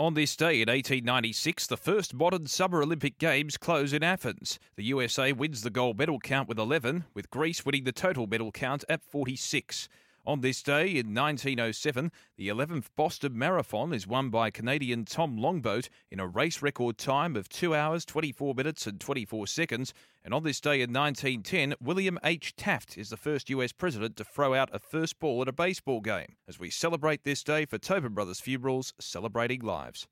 On this day in 1896, the first modern Summer Olympic Games close in Athens. The USA wins the gold medal count with 11, with Greece winning the total medal count at 46. On this day in 1907, the 11th Boston Marathon is won by Canadian Tom Longboat in a race record time of 2 hours, 24 minutes, and 24 seconds. And on this day in 1910, William H. Taft is the first US president to throw out a first ball at a baseball game. As we celebrate this day for Tobin Brothers Funerals, celebrating lives.